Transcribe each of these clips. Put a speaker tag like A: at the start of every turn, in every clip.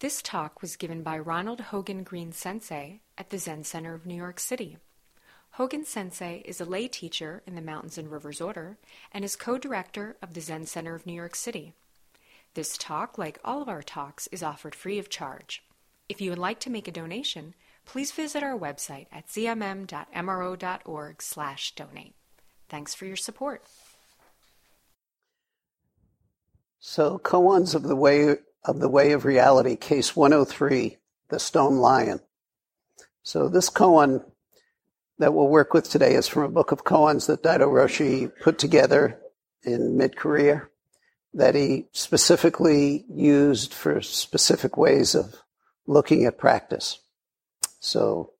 A: This talk was given by Ronald Hogen Green Sensei at the Zen Center of New York City. Hogen Sensei is a lay teacher in the Mountains and Rivers Order and is co director of the Zen Center of New York City. This talk, like all of our talks, is offered free of charge. If you would like to make a donation, please visit our website at zmm.mro.org/donate. Thanks for your support.
B: So, koans of the way of the way of reality, case 103, the stone lion. So this koan that we'll work with today is from a book of koans that Daido Roshi put together in mid-career that he specifically used for specific ways of looking at practice. So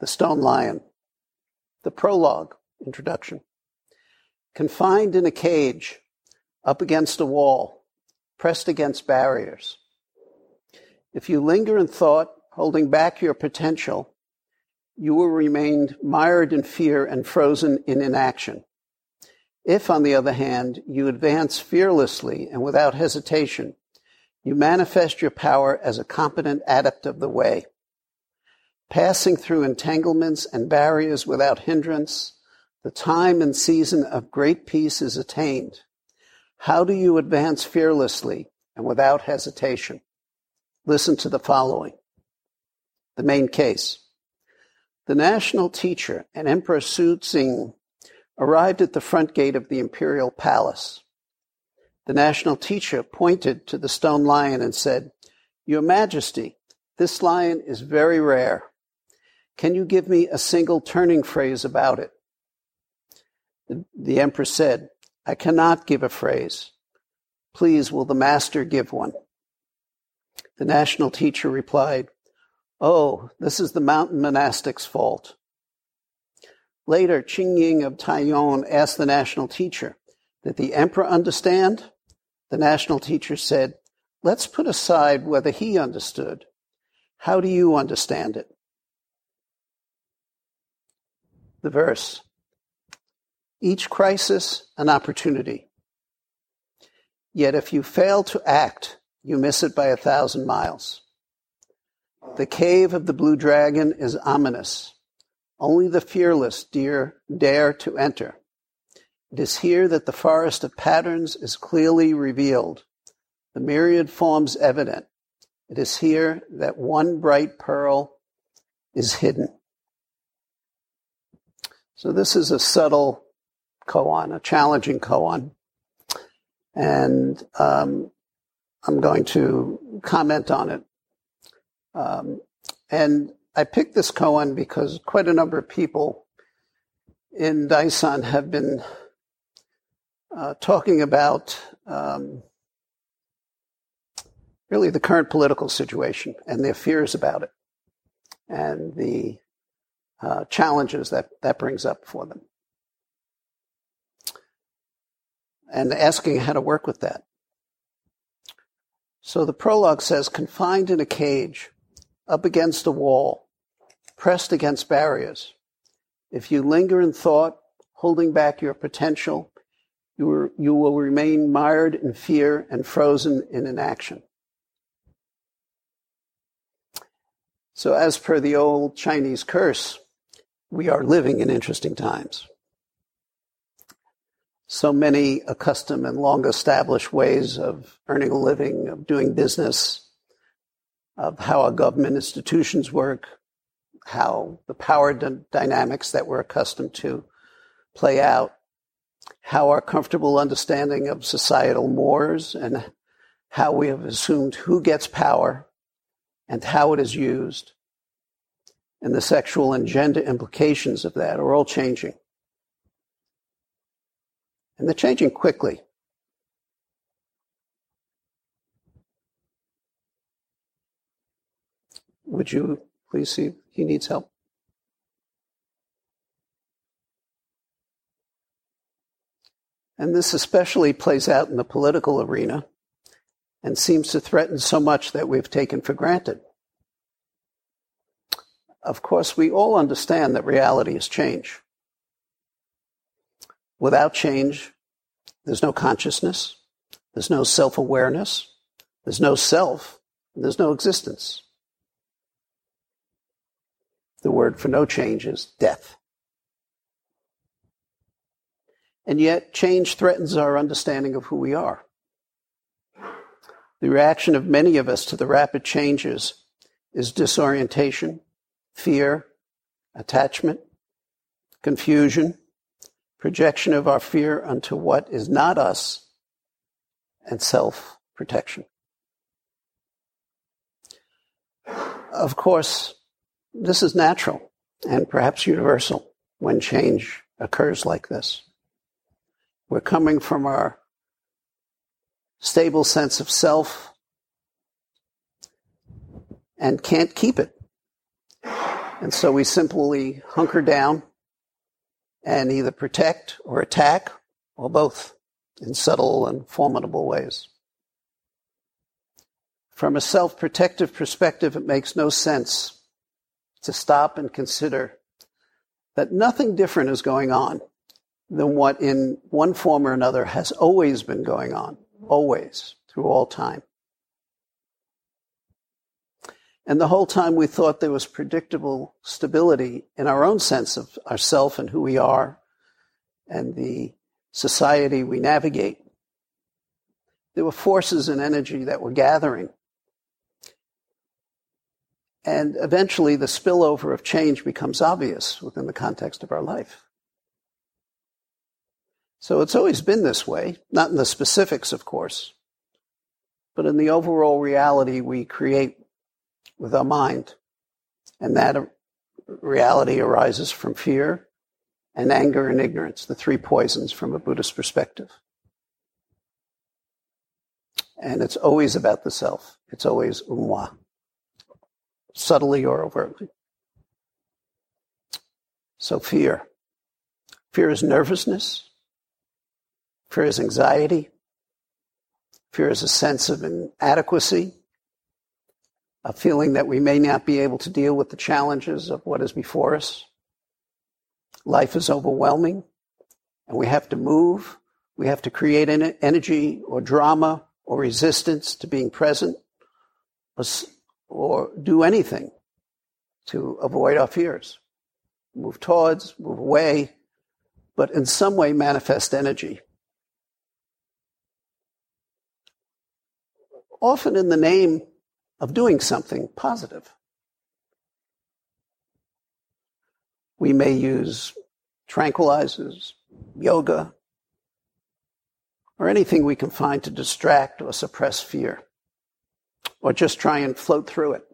B: the stone lion, the prologue, introduction. Confined in a cage, up against a wall, pressed against barriers. If you linger in thought, holding back your potential, you will remain mired in fear and frozen in inaction. If, on the other hand, you advance fearlessly and without hesitation, you manifest your power as a competent adept of the way. Passing through entanglements and barriers without hindrance, the time and season of great peace is attained. How do you advance fearlessly and without hesitation? Listen to the following. The main case. The national teacher and Emperor Suzong arrived at the front gate of the imperial palace. The national teacher pointed to the stone lion and said, Your Majesty, this lion is very rare. Can you give me a single turning phrase about it? The, the emperor said, I cannot give a phrase. Please, will the master give one? The national teacher replied, Oh, this is the mountain monastic's fault. Later, Qing Ying of Taiyuan asked the national teacher, Did the emperor understand? The national teacher said, Let's put aside whether he understood. How do you understand it? The verse each crisis an opportunity. Yet if you fail to act, you miss it by a thousand miles. The cave of the blue dragon is ominous. Only the fearless dare, dare to enter. It is here that the forest of patterns is clearly revealed, the myriad forms evident. It is here that one bright pearl is hidden. So this is a subtle koan, a challenging koan. And um, I'm going to comment on it. Um, and I picked this koan because quite a number of people in Daisan have been uh, talking about um, really the current political situation and their fears about it and the uh, challenges that that brings up for them and asking how to work with that. So the prologue says, confined in a cage, up against a wall, pressed against barriers. If you linger in thought, holding back your potential, you, you will remain mired in fear and frozen in inaction. So, as per the old Chinese curse, we are living in interesting times so many accustomed and long established ways of earning a living, of doing business, of how our government institutions work, how the power d- dynamics that we're accustomed to play out, how our comfortable understanding of societal mores and how we have assumed who gets power and how it is used, and the sexual and gender implications of that are all changing. And they're changing quickly. Would you please see he needs help? And this especially plays out in the political arena and seems to threaten so much that we've taken for granted. Of course, we all understand that reality is change. Without change, there's no consciousness, there's no self awareness, there's no self, There's no existence. The word for no change is death. And yet, change threatens our understanding of who we are. The reaction of many of us to the rapid changes is disorientation, fear, attachment, confusion, projection of our fear onto what is not us, and self protection. Of course, this is natural and perhaps universal when change occurs like this. We're coming from our stable sense of self and can't keep it. And so we simply hunker down and either protect or attack or both in subtle and formidable ways. From a self protective perspective, it makes no sense to stop and consider that nothing different is going on than what in one form or another has always been going on, always, through all time. And the whole time we thought there was predictable stability in our own sense of ourself and who we are and the society we navigate. There were forces and energy that were gathering. And eventually the spillover of change becomes obvious within the context of our life. So it's always been this way, not in the specifics, of course, but in the overall reality we create with our mind. And that reality arises from fear and anger and ignorance, the three poisons from a Buddhist perspective. And it's always about the self. It's always umwa, subtly or overtly. So fear. Fear is nervousness. Fear is anxiety. Fear is a sense of inadequacy, a feeling that we may not be able to deal with the challenges of what is before us. Life is overwhelming, and we have to move. We have to create energy or drama or resistance to being present or, or do anything to avoid our fears. Move towards, move away, but in some way manifest energy. often in the name of doing something positive. We may use tranquilizers, yoga, or anything we can find to distract or suppress fear, or just try and float through it.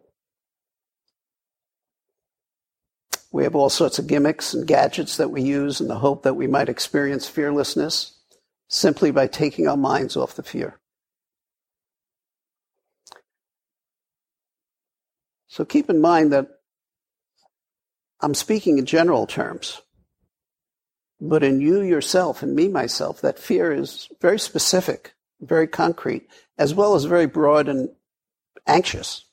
B: We have all sorts of gimmicks and gadgets that we use in the hope that we might experience fearlessness simply by taking our minds off the fear. So keep in mind that I'm speaking in general terms. But in you yourself and me myself, that fear is very specific, very concrete, as well as very broad and anxious.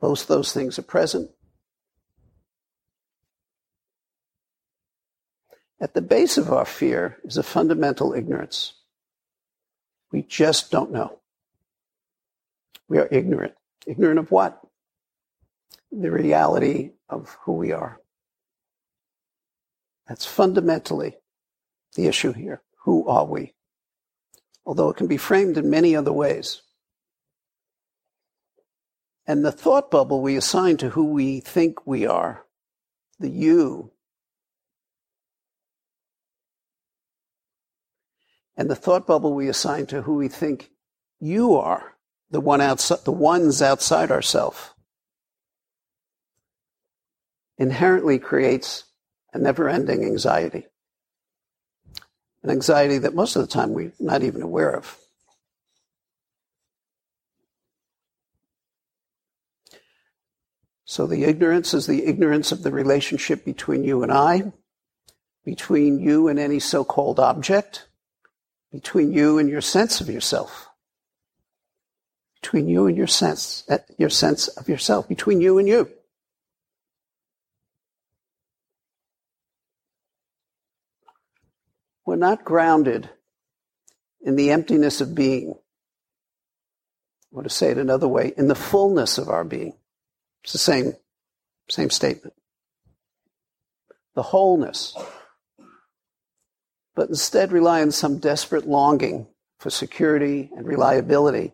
B: Both those things are present. At the base of our fear is a fundamental ignorance. We just don't know. We are ignorant. Ignorant of what? The reality of who we are. That's fundamentally the issue here. Who are we? Although it can be framed in many other ways. And the thought bubble we assign to who we think we are, the you, and the thought bubble we assign to who we think you are, the one outside, the ones outside ourselves, inherently creates a never ending anxiety. An anxiety that most of the time we're not even aware of. So the ignorance is the ignorance of the relationship between you and I, between you and any so called object, between you and your sense of yourself, between you and your sense, eh, your sense of yourself, between you and you. We're not grounded in the emptiness of being or to say it another way, in the fullness of our being. It's the same, same statement. The wholeness. But instead rely on some desperate longing for security and reliability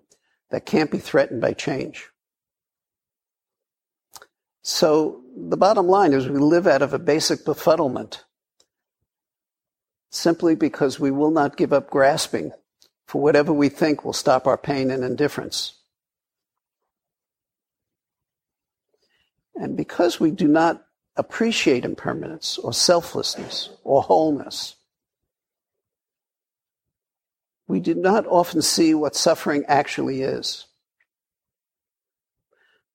B: that can't be threatened by change. So the bottom line is we live out of a basic befuddlement simply because we will not give up grasping for whatever we think will stop our pain and indifference. And because we do not appreciate impermanence or selflessness or wholeness, we do not often see what suffering actually is.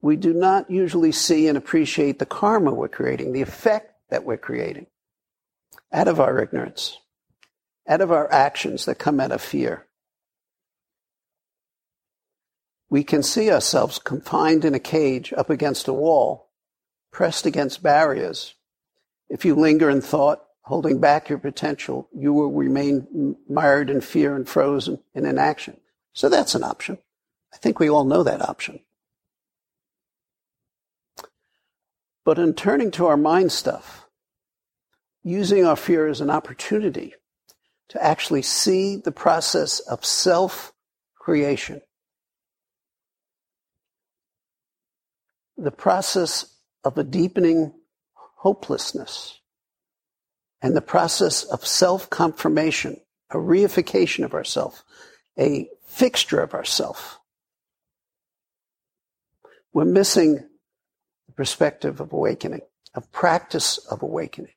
B: We do not usually see and appreciate the karma we're creating, the effect that we're creating out of our ignorance, out of our actions that come out of fear. We can see ourselves confined in a cage up against a wall, pressed against barriers. If you linger in thought, holding back your potential, you will remain mired in fear and frozen in inaction. So that's an option. I think we all know that option. But in turning to our mind stuff, using our fear as an opportunity to actually see the process of self creation, the process of a deepening hopelessness, and the process of self confirmation, a reification of ourself, a fixture of ourself. We're missing the perspective of awakening, of practice of awakening.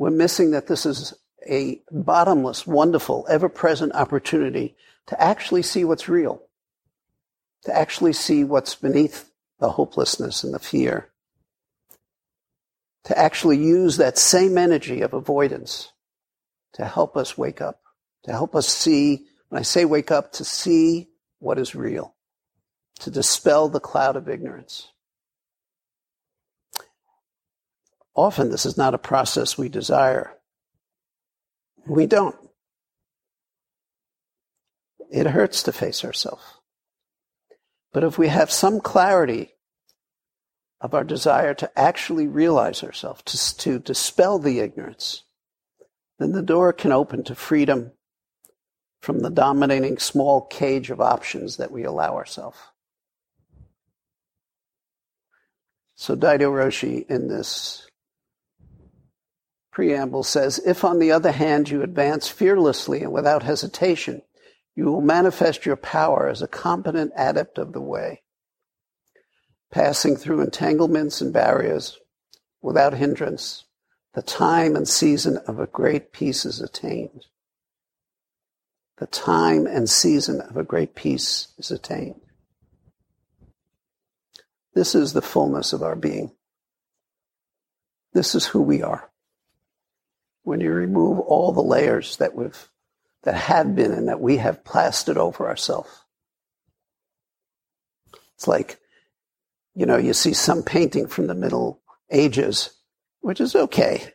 B: We're missing that this is a bottomless, wonderful, ever present opportunity to actually see what's real, to actually see what's beneath the hopelessness and the fear, to actually use that same energy of avoidance to help us wake up, to help us see, when I say wake up, to see what is real, to dispel the cloud of ignorance. Often this is not a process we desire. We don't. It hurts to face ourselves. But if we have some clarity of our desire to actually realize ourselves, to, to dispel the ignorance, then the door can open to freedom from the dominating small cage of options that we allow ourselves. So Daido Roshi in this preamble says, if on the other hand you advance fearlessly and without hesitation, you will manifest your power as a competent adept of the way passing through entanglements and barriers without hindrance, the time and season of a great peace is attained. The time and season of a great peace is attained. This is the fullness of our being. This is who we are. When you remove all the layers that we've that have been and that we have plastered over ourselves. It's like you know, you see some painting from the Middle Ages, which is okay.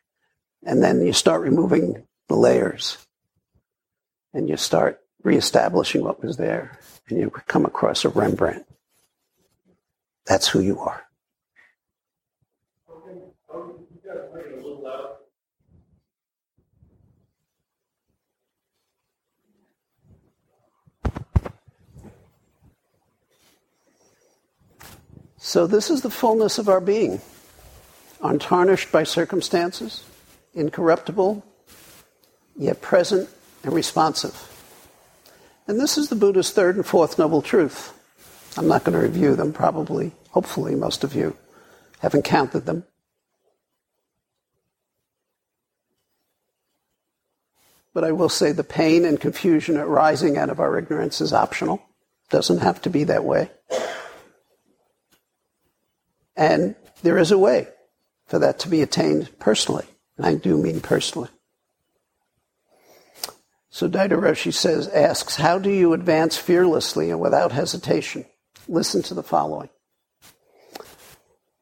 B: And then you start removing the layers and you start reestablishing what was there and you come across a Rembrandt. That's who you are. So, this is the fullness of our being, untarnished by circumstances, incorruptible, yet present and responsive. And this is the Buddha's third and fourth noble truth. I'm not going to review them, probably, hopefully, most of you have encountered them. But I will say the pain and confusion arising out of our ignorance is optional. Doesn't have to be that way. And there is a way for that to be attained personally. And I do mean personally. So Daido Roshi says, asks, how do you advance fearlessly and without hesitation? Listen to the following.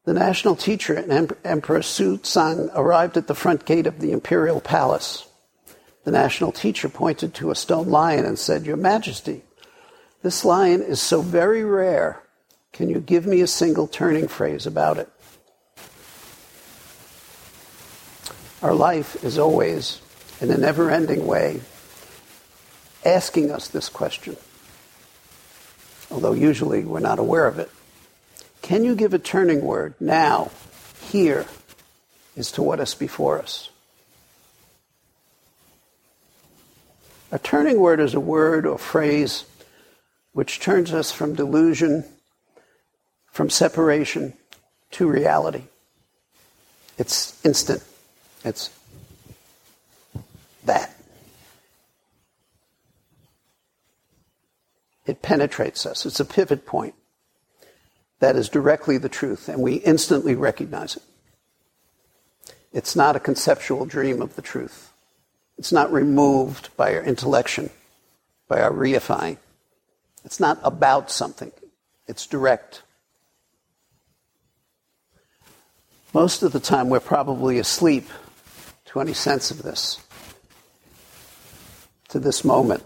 B: The national teacher and Emperor Suzong arrived at the front gate of the imperial palace. The national teacher pointed to a stone lion and said, Your Majesty, This lion is so very rare. Can you give me a single turning phrase about it? Our life is always, in a never ending way, asking us this question, although usually we're not aware of it. Can you give a turning word now, here, as to what is before us? A turning word is a word or phrase which turns us from delusion, from separation to reality. It's instant. It's that. It penetrates us. It's a pivot point that is directly the truth, and we instantly recognize it. It's not a conceptual dream of the truth. It's not removed by our intellection, by our reifying. It's not about something. It's direct. Most of the time, we're probably asleep to any sense of this, to this moment,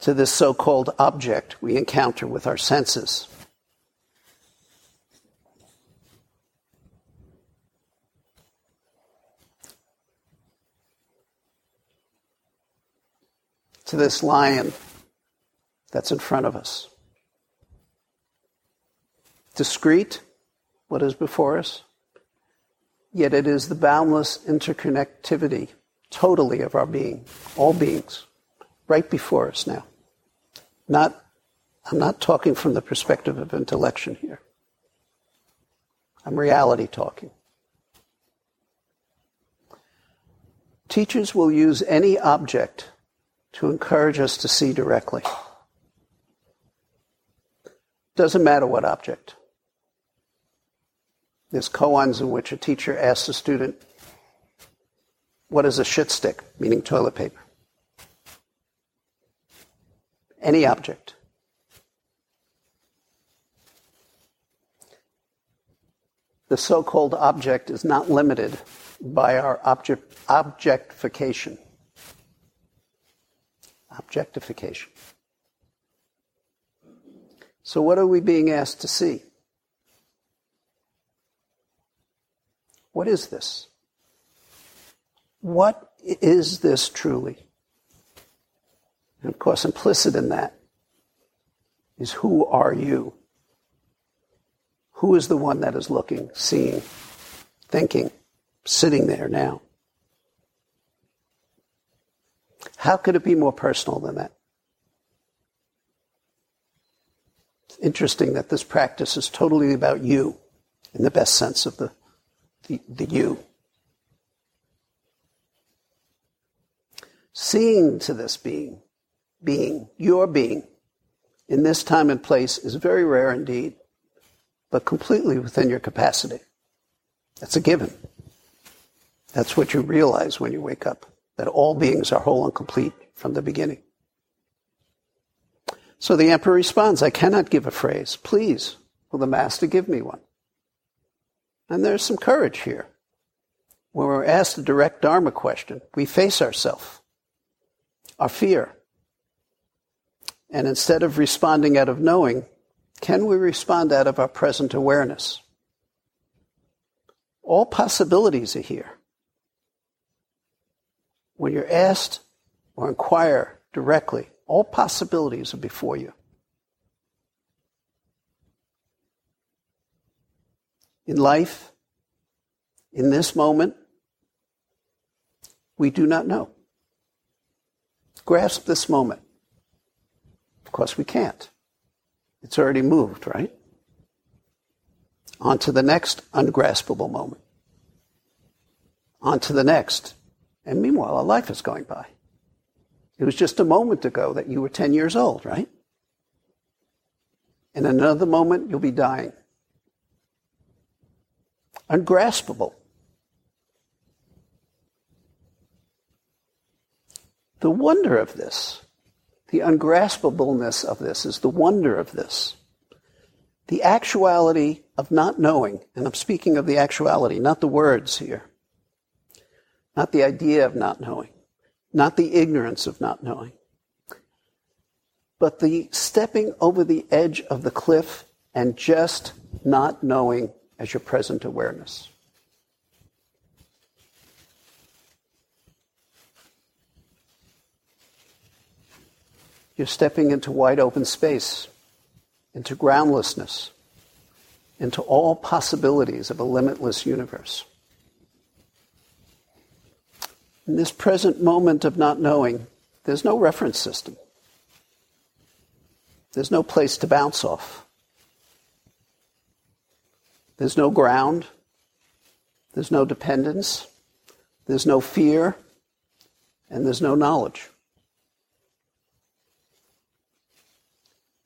B: to this so called object we encounter with our senses. To this lion that's in front of us. Discrete, what is before us, yet it is the boundless interconnectivity totally of our being, all beings, right before us now. Not, I'm not talking from the perspective of intellection here. I'm reality talking. Teachers will use any object to encourage us to see directly. Doesn't matter what object. There's koans in which a teacher asks a student, What is a shit stick? meaning toilet paper. Any object. The so called object is not limited by our object, objectification. Objectification. So, what are we being asked to see? What is this? What is this truly? And of course, implicit in that is who are you? Who is the one that is looking, seeing, thinking, sitting there now? How could it be more personal than that? It's interesting that this practice is totally about you in the best sense of the the, the you. Seeing to this being, being, your being, in this time and place is very rare indeed, but completely within your capacity. That's a given. That's what you realize when you wake up, that all beings are whole and complete from the beginning. So the emperor responds, I cannot give a phrase. Please, will the master give me one? And there's some courage here. When we're asked a direct Dharma question, we face ourselves, our fear. And instead of responding out of knowing, can we respond out of our present awareness? All possibilities are here. When you're asked or inquire directly, all possibilities are before you. In life, in this moment, we do not know. Grasp this moment. Of course, we can't. It's already moved, right? On to the next ungraspable moment. On to the next. And meanwhile, a life is going by. It was just a moment ago that you were 10 years old, right? In another moment, you'll be dying ungraspable. The wonder of this, the ungraspableness of this, is the wonder of this. The actuality of not knowing, and I'm speaking of the actuality, not the words here, not the idea of not knowing, not the ignorance of not knowing. but the stepping over the edge of the cliff and just not knowing as your present awareness. You're stepping into wide open space, into groundlessness, into all possibilities of a limitless universe. In this present moment of not knowing, there's no reference system. There's no place to bounce off. There's no ground. There's no dependence. There's no fear. And there's no knowledge.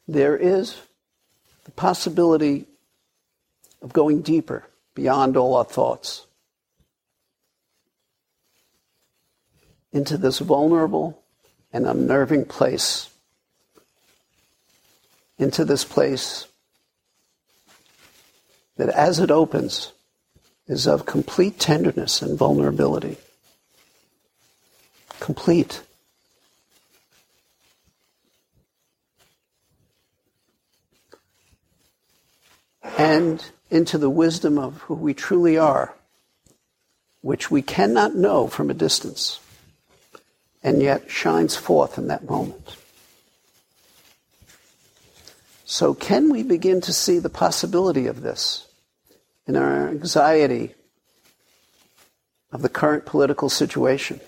B: There is the possibility of going deeper beyond all our thoughts into this vulnerable and unnerving place into this place that as it opens is of complete tenderness and vulnerability. Complete. And into the wisdom of who we truly are, which we cannot know from a distance, and yet shines forth in that moment. So, can we begin to see the possibility of this in our anxiety of the current political situation,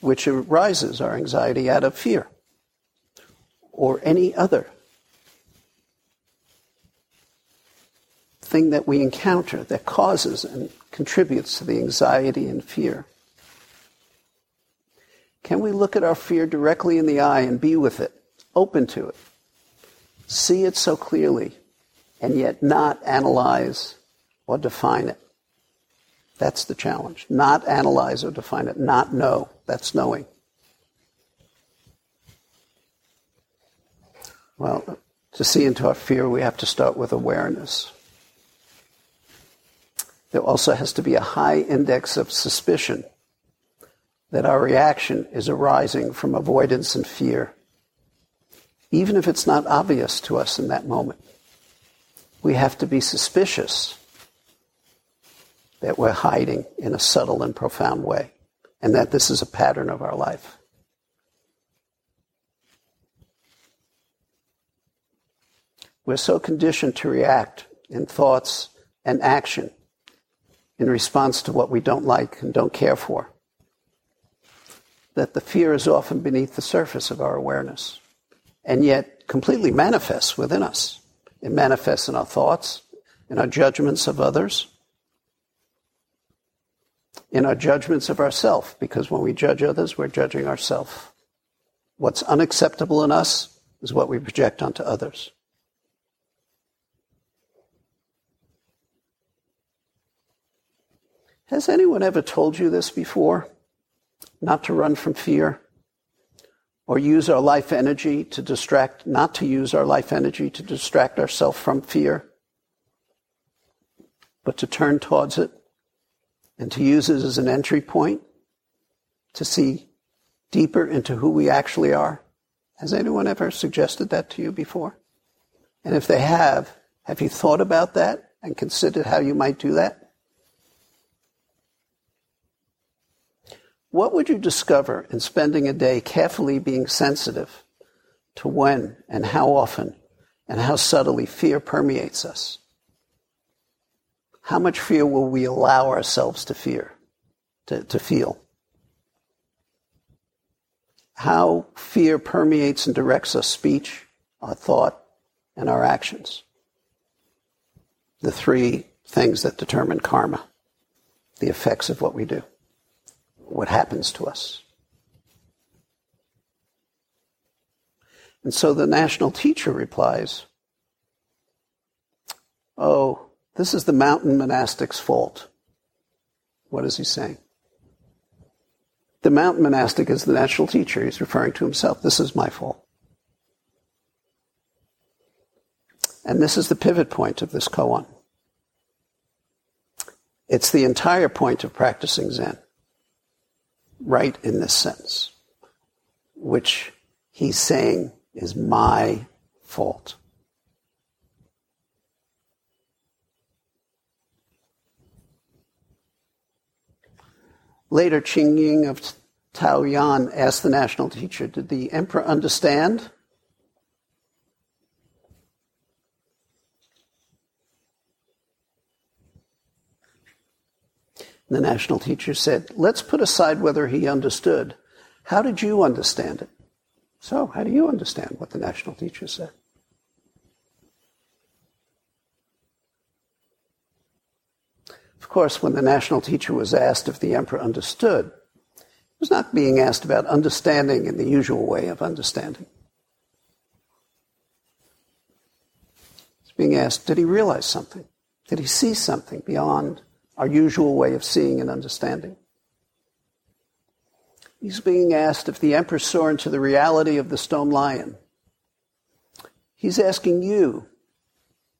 B: which arises, our anxiety, out of fear or any other thing that we encounter that causes and contributes to the anxiety and fear? Can we look at our fear directly in the eye and be with it, open to it? See it so clearly, and yet not analyze or define it. That's the challenge. Not analyze or define it. Not know. That's knowing. Well, to see into our fear, we have to start with awareness. There also has to be a high index of suspicion that our reaction is arising from avoidance and fear even if it's not obvious to us in that moment. We have to be suspicious that we're hiding in a subtle and profound way, and that this is a pattern of our life. We're so conditioned to react in thoughts and action in response to what we don't like and don't care for that the fear is often beneath the surface of our awareness and yet completely manifests within us. It manifests in our thoughts, in our judgments of others, in our judgments of ourselves, because when we judge others, we're judging ourselves. What's unacceptable in us is what we project onto others. Has anyone ever told you this before? Not to run from fear? Or use our life energy to distract, not to use our life energy to distract ourselves from fear, but to turn towards it and to use it as an entry point to see deeper into who we actually are. Has anyone ever suggested that to you before? And if they have, have you thought about that and considered how you might do that? What would you discover in spending a day carefully being sensitive to when and how often and how subtly fear permeates us? How much fear will we allow ourselves to fear, to, to feel? How fear permeates and directs our speech, our thought, and our actions. The three things that determine karma, the effects of what we do what happens to us. And so the national teacher replies, Oh, this is the mountain monastic's fault. What is he saying? The mountain monastic is the national teacher. He's referring to himself. This is my fault. And this is the pivot point of this koan. It's the entire point of practicing Zen right in this sense, which he's saying is my fault. Later, Qing Ying of Taoyuan asked the national teacher, Did the emperor understand? The national teacher said, Let's put aside whether he understood. How did you understand it? So, how do you understand what the national teacher said? Of course, when the national teacher was asked if the emperor understood, he was not being asked about understanding in the usual way of understanding. He was being asked, did he realize something? Did he see something beyond our usual way of seeing and understanding? He's being asked if the emperor saw into the reality of the stone lion. He's asking you,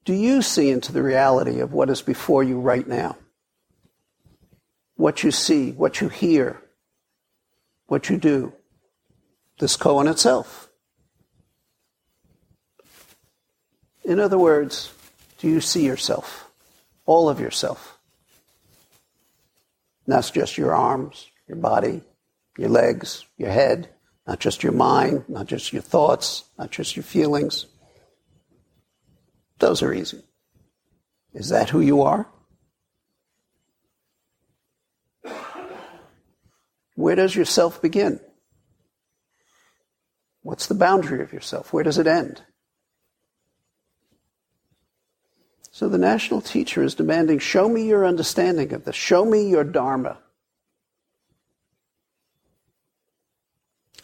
B: do you see into the reality of what is before you right now? What you see, what you hear, what you do. This koan itself. In other words, do you see yourself? All of yourself. Not just your arms, your body, your legs, your head, not just your mind, not just your thoughts, not just your feelings. Those are easy. Is that who you are? Where does yourself begin? What's the boundary of yourself? Where does it end? So the national teacher is demanding show me your understanding of this, show me your Dharma.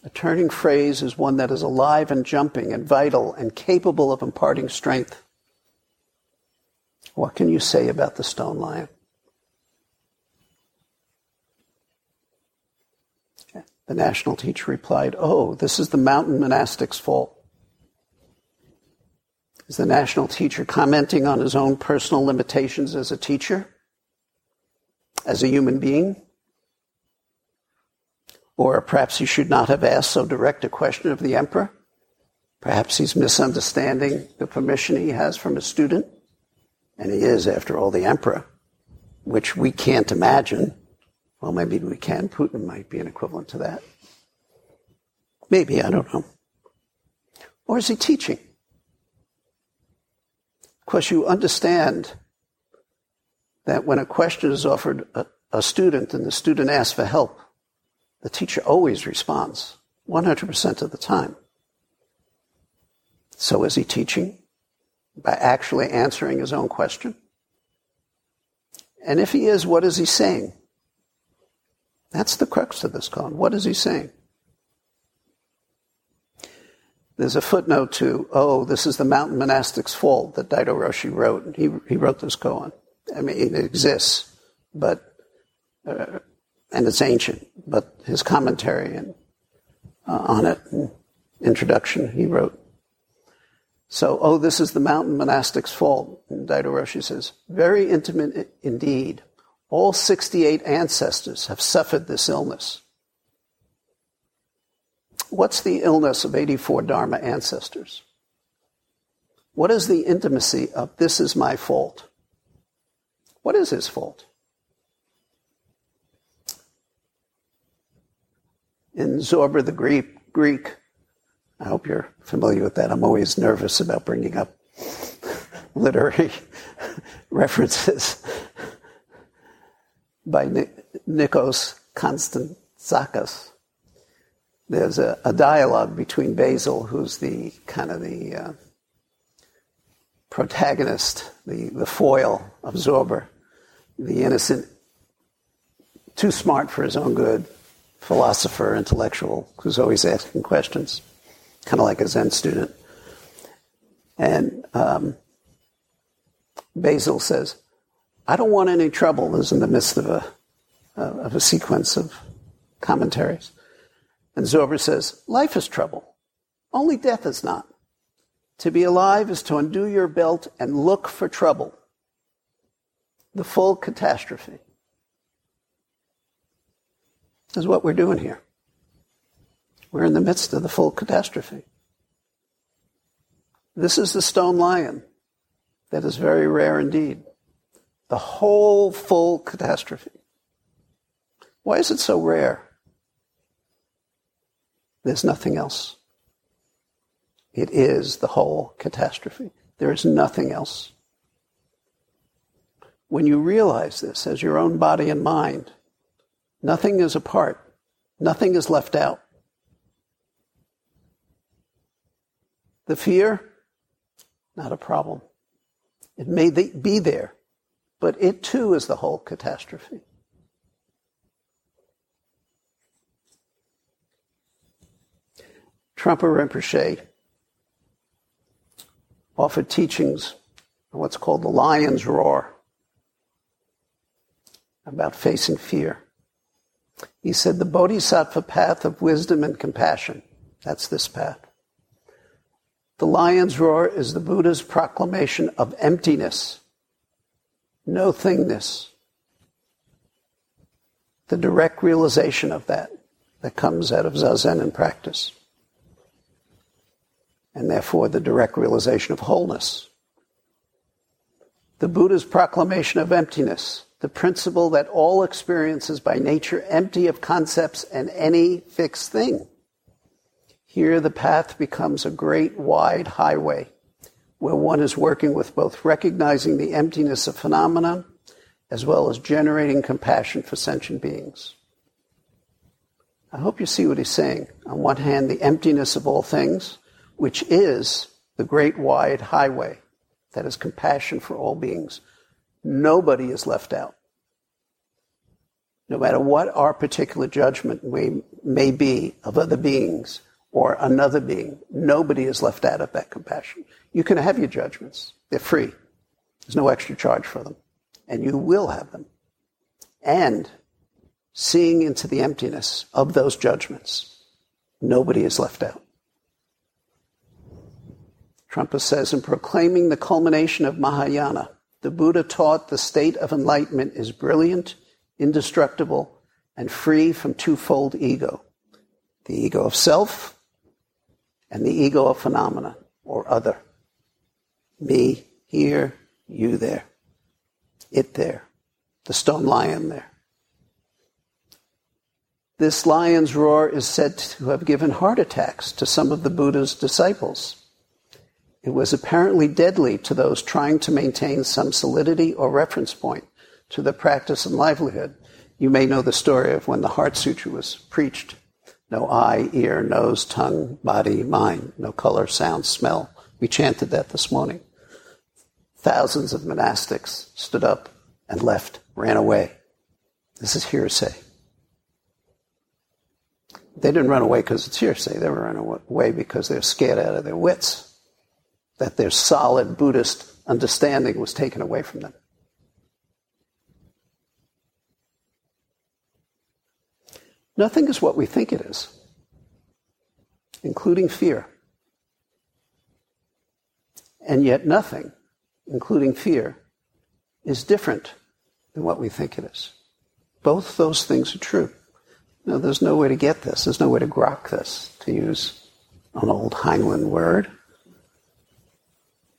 B: A turning phrase is one that is alive and jumping and vital and capable of imparting strength. What can you say about the stone lion? The national teacher replied, Oh, this is the mountain monastic's fault. Is the national teacher commenting on his own personal limitations as a teacher? As a human being? Or perhaps he should not have asked so direct a question of the emperor. Perhaps he's misunderstanding the permission he has from a student. And he is, after all, the emperor, which we can't imagine. Well, maybe we can. Putin might be an equivalent to that. Maybe, I don't know. Or is he teaching? Of course, you understand that when a question is offered a, a student and the student asks for help, the teacher always responds 100% of the time. So is he teaching by actually answering his own question? And if he is, what is he saying? That's the crux of this koan. What is he saying? There's a footnote to, oh, this is the mountain monastic's fault that Daido Roshi wrote. He, he wrote this koan. I mean, it exists, but uh, and it's ancient, but his commentary and, uh, on it, introduction, he wrote. So, oh, this is the mountain monastic's fault. And Daido Roshi says, very intimate indeed. All 68 ancestors have suffered this illness. What's the illness of 84 Dharma ancestors? What is the intimacy of this is my fault? What is his fault? in Zorba the Greek, Greek. I hope you're familiar with that. I'm always nervous about bringing up literary references by Nikos Kazantzakis. There's a, a, dialogue between Basil, who's the kind of the uh, protagonist, the, the foil Zorba, the innocent, too smart for his own good, philosopher, intellectual, who's always asking questions, kind of like a Zen student. And um, Basil says, I don't want any trouble, is in the midst of a, of a sequence of commentaries. And Zorba says, Life is trouble. Only death is not. To be alive is to undo your belt and look for trouble, the full catastrophe is what we're doing here. We're in the midst of the full catastrophe. This is the stone lion that is very rare indeed. The whole full catastrophe. Why is it so rare? There's nothing else. It is the whole catastrophe. There is nothing else. When you realize this as your own body and mind, nothing is apart, nothing is left out. The fear, not a problem. It may be there, but it too is the whole catastrophe. Trungpa Rinpoche offered teachings on what's called the lion's roar about facing fear. He said the bodhisattva path of wisdom and compassion, that's this path. The lion's roar is the Buddha's proclamation of emptiness, no thingness. The direct realization of that that comes out of zazen and practice and therefore the direct realization of wholeness. The Buddha's proclamation of emptiness, the principle that all experience is by nature empty of concepts and any fixed thing. Here the path becomes a great wide highway where one is working with both recognizing the emptiness of phenomena as well as generating compassion for sentient beings. I hope you see what he's saying. On one hand, the emptiness of all things, which is the great wide highway that is compassion for all beings. Nobody is left out. No matter what our particular judgment may, may be of other beings or another being, nobody is left out of that compassion. You can have your judgments. They're free. There's no extra charge for them. And you will have them. And seeing into the emptiness of those judgments, nobody is left out. Trungpa says, in proclaiming the culmination of Mahayana, the Buddha taught the state of enlightenment is brilliant, indestructible, and free from twofold ego the ego of self and the ego of phenomena or other. Me here, you there, it there, the stone lion there. This lion's roar is said to have given heart attacks to some of the Buddha's disciples. It was apparently deadly to those trying to maintain some solidity or reference point to the practice and livelihood. You may know the story of when the Heart Sutra was preached. No eye, ear, nose, tongue, body, mind, no color, sound, smell. We chanted that this morning. Thousands of monastics stood up and left, ran away. This is hearsay. They didn't run away because it's hearsay. They were running away because they're scared out of their wits that their solid Buddhist understanding was taken away from them. Nothing is what we think it is, including fear. And yet, nothing, including fear, is different than what we think it is. Both those things are true. Now, there's no way to get this. There's no way to grok this, to use an old Heinlein word.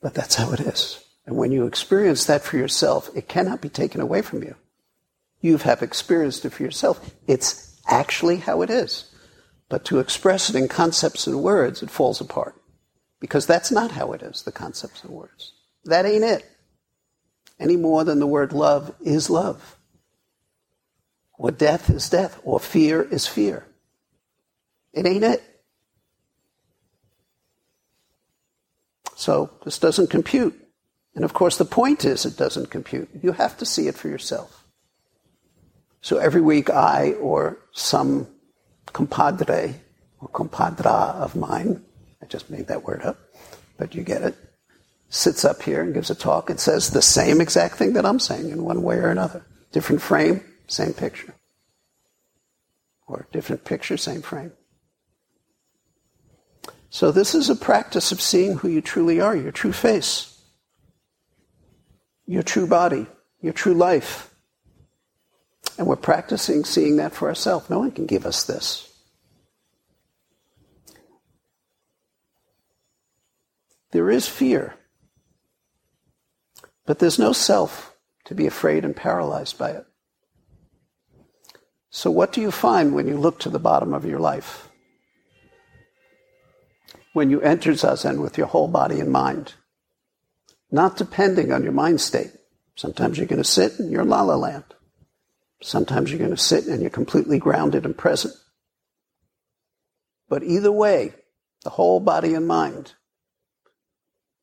B: But that's how it is. And when you experience that for yourself, it cannot be taken away from you. You have experienced it for yourself. It's actually how it is. But to express it in concepts and words, it falls apart. Because that's not how it is, the concepts and words. That ain't it. Any more than the word love is love. Or death is death. Or fear is fear. It ain't it. So this doesn't compute. And of course, the point is it doesn't compute. You have to see it for yourself. So every week, I or some compadre or compadra of mine, I just made that word up, but you get it, sits up here and gives a talk and says the same exact thing that I'm saying in one way or another. Different frame, same picture. Or different picture, same frame. So, this is a practice of seeing who you truly are, your true face, your true body, your true life. And we're practicing seeing that for ourselves. No one can give us this. There is fear, but there's no self to be afraid and paralyzed by it. So, what do you find when you look to the bottom of your life? When you enter Zazen with your whole body and mind, not depending on your mind state. Sometimes you're going to sit and you're la la land. Sometimes you're going to sit and you're completely grounded and present. But either way, the whole body and mind,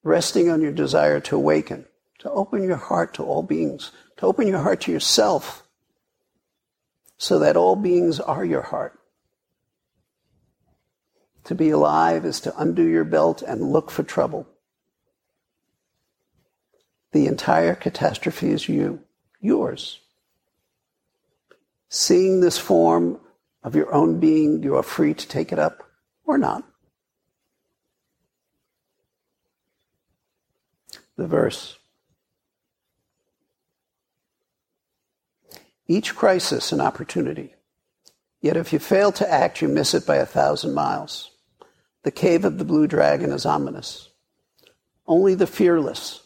B: resting on your desire to awaken, to open your heart to all beings, to open your heart to yourself, so that all beings are your heart. To be alive is to undo your belt and look for trouble. The entire catastrophe is you, yours. Seeing this form of your own being, you are free to take it up or not. The verse. Each crisis an opportunity. Yet if you fail to act, you miss it by a thousand miles. The cave of the blue dragon is ominous. Only the fearless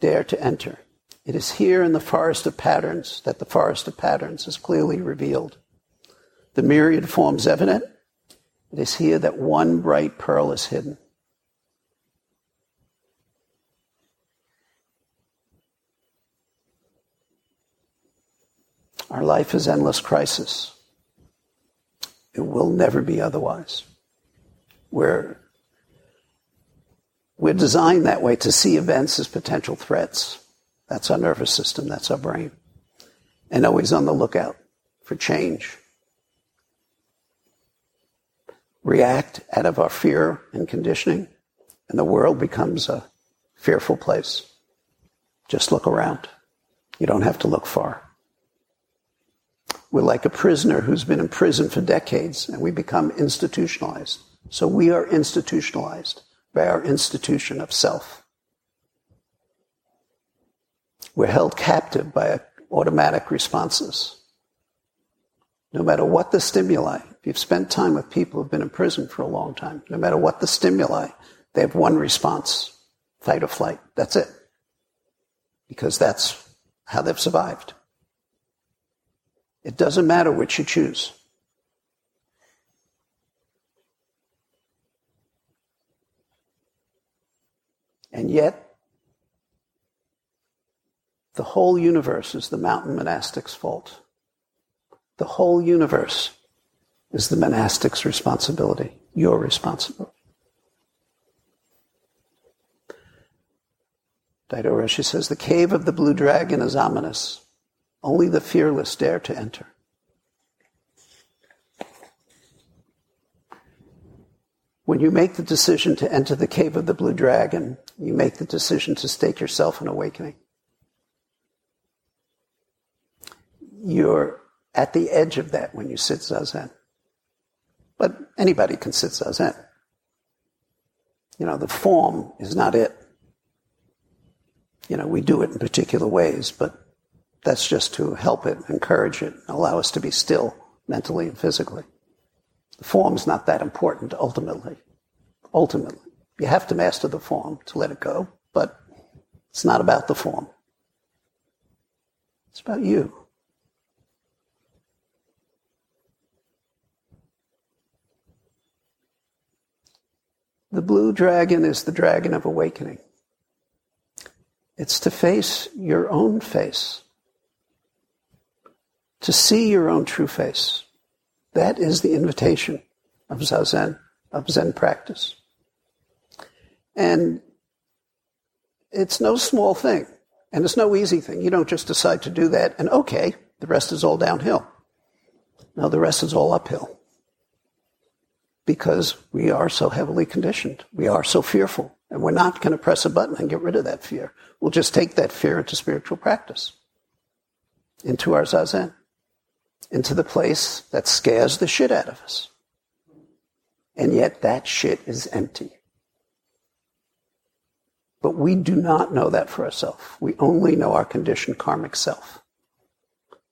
B: dare to enter. It is here in the forest of patterns that the forest of patterns is clearly revealed. The myriad forms evident. It is here that one bright pearl is hidden. Our life is endless crisis. It will never be otherwise. We're, we're designed that way to see events as potential threats. That's our nervous system, that's our brain. And always on the lookout for change. React out of our fear and conditioning, and the world becomes a fearful place. Just look around. You don't have to look far. We're like a prisoner who's been in prison for decades, and we become institutionalized. So we are institutionalized by our institution of self. We're held captive by automatic responses. No matter what the stimuli, if you've spent time with people who've been in prison for a long time, no matter what the stimuli, they have one response fight or flight. That's it. Because that's how they've survived. It doesn't matter which you choose. And yet, the whole universe is the mountain monastic's fault. The whole universe is the monastic's responsibility, your responsibility. Daido Roshi says, the cave of the blue dragon is ominous. Only the fearless dare to enter. When you make the decision to enter the cave of the blue dragon, you make the decision to stake yourself in awakening. You're at the edge of that when you sit zazen. But anybody can sit zazen. You know, the form is not it. You know, we do it in particular ways, but that's just to help it, encourage it, allow us to be still mentally and physically. The form's not that important ultimately. Ultimately. You have to master the form to let it go, but it's not about the form. It's about you. The blue dragon is the dragon of awakening. It's to face your own face, to see your own true face. That is the invitation of Zazen, of Zen practice. And it's no small thing. And it's no easy thing. You don't just decide to do that and okay, the rest is all downhill. No, the rest is all uphill because we are so heavily conditioned. We are so fearful. And we're not going to press a button and get rid of that fear. We'll just take that fear into spiritual practice, into our zazen, into the place that scares the shit out of us. And yet that shit is empty. But we do not know that for ourselves. We only know our conditioned karmic self.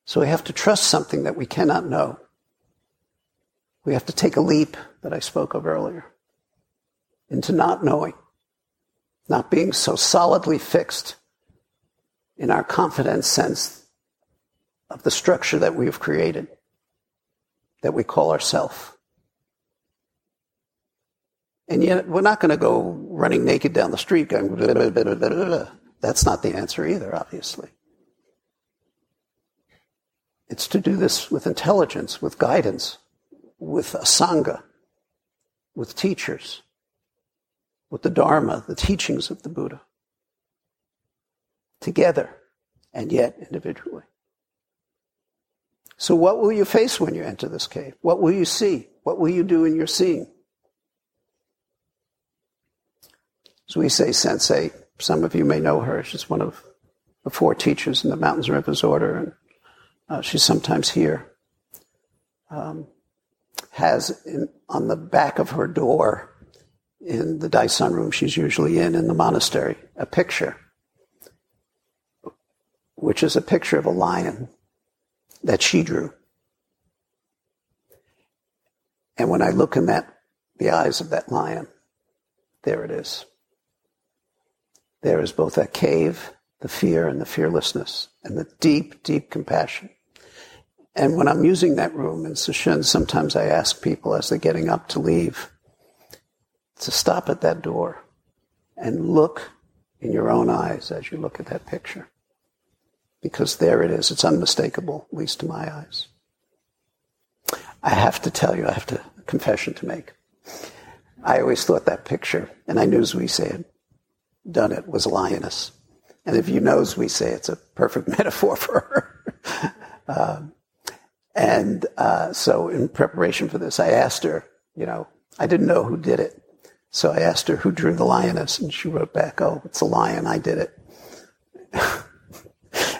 B: So we have to trust something that we cannot know. We have to take a leap that I spoke of earlier into not knowing. not being so solidly fixed in our confident sense of the structure that we've created, that we call ourself. And yet, we're not going to go running naked down the street going, blah, blah, blah, that's not the answer either, obviously. It's to do this with intelligence, with guidance, with a sangha, with teachers, with the Dharma, the teachings of the Buddha, together and yet individually. So, what will you face when you enter this cave? What will you see? What will you do in your seeing? So, we say Sensei, some of you may know her. She's one of the four teachers in the Mountains and Rivers Order, and uh, she's sometimes here. Um, has in, on the back of her door in the daisan room she's usually in in the monastery a picture, which is a picture of a lion that she drew. And when I look in that, the eyes of that lion, there it is. There is both that cave, the fear and the fearlessness, and the deep, deep compassion. And when I'm using that room in Sesshin, sometimes I ask people as they're getting up to leave to stop at that door and look in your own eyes as you look at that picture. Because there it is. It's unmistakable, at least to my eyes. I have to tell you, I have to, a confession to make. I always thought that picture, and I knew as we said, done it was a lioness. And if you know, as we say, it's a perfect metaphor for her. um, and uh, so, in preparation for this, I asked her, you know, I didn't know who did it. So I asked her who drew the lioness, and she wrote back, oh, it's a lion, I did it.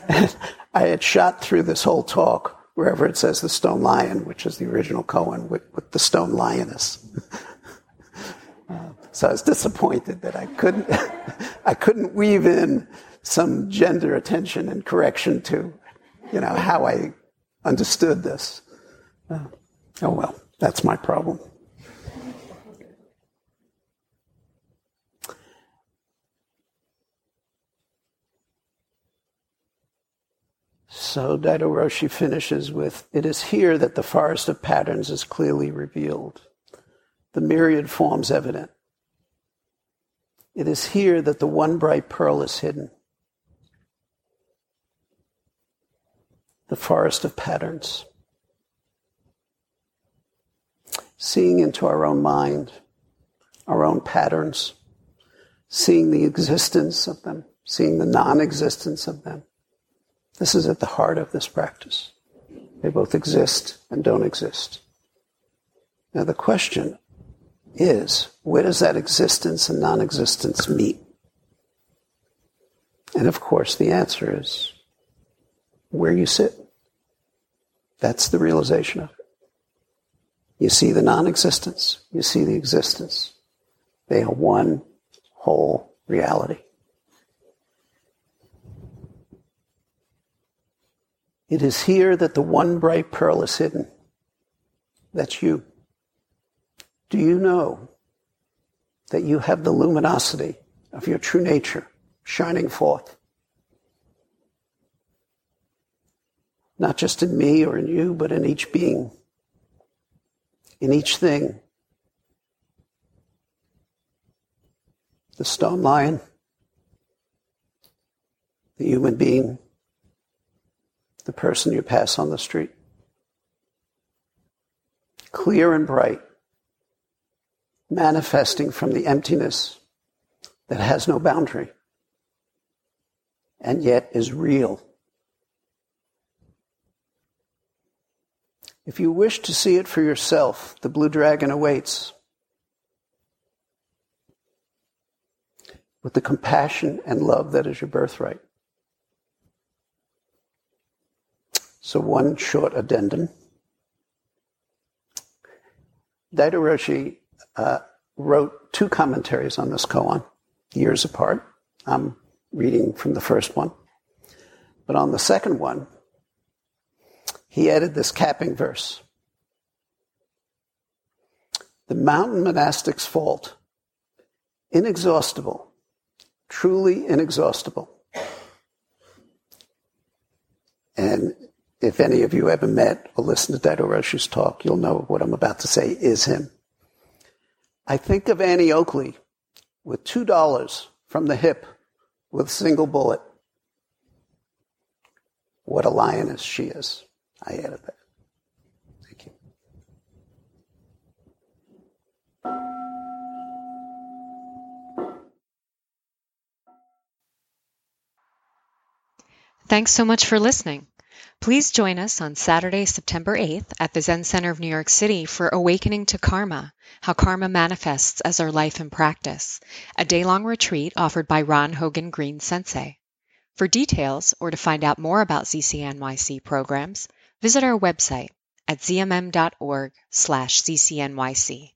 B: I had shot through this whole talk wherever it says the stone lion, which is the original koan with, with the stone lioness. So I was disappointed that I couldn't, I couldn't weave in some gender attention and correction to, you know, how I understood this. Uh, oh well, that's my problem. So Daido Roshi finishes with, It is here that the forest of patterns is clearly revealed, the myriad forms evident. It is here that the one bright pearl is hidden. The forest of patterns. Seeing into our own mind, our own patterns, seeing the existence of them, seeing the non existence of them. This is at the heart of this practice. They both exist and don't exist. Now, the question is where does that existence and non existence meet? And of course, the answer is where you sit. That's the realization of it. You see the non existence, you see the existence. They are one whole reality. It is here that the one bright pearl is hidden. That's you. Do you know that you have the luminosity of your true nature shining forth? Not just in me or in you, but in each being, in each thing. The stone lion, the human being, the person you pass on the street. Clear and bright manifesting from the emptiness that has no boundary and yet is real. If you wish to see it for yourself, the blue dragon awaits. With the compassion and love that is your birthright. So, one short addendum. Daido Roshi uh, wrote two commentaries on this koan, years apart. I'm reading from the first one. But on the second one, he added this capping verse. The mountain monastic's fault, inexhaustible, truly inexhaustible. And if any of you ever met or listened to Daido Roshi's talk, you'll know what I'm about to say is him. I think of Annie Oakley with $2 from the hip with a single bullet. What a lioness she is. I added that. Thank you.
A: Thanks so much for listening. Please join us on Saturday, September 8th at the Zen Center of New York City for Awakening to Karma How Karma Manifests as Our Life and Practice, a day long retreat offered by Ron Hogen Green Sensei. For details or to find out more about ZCNYC programs, visit our website at zmm.org slash zcnyc.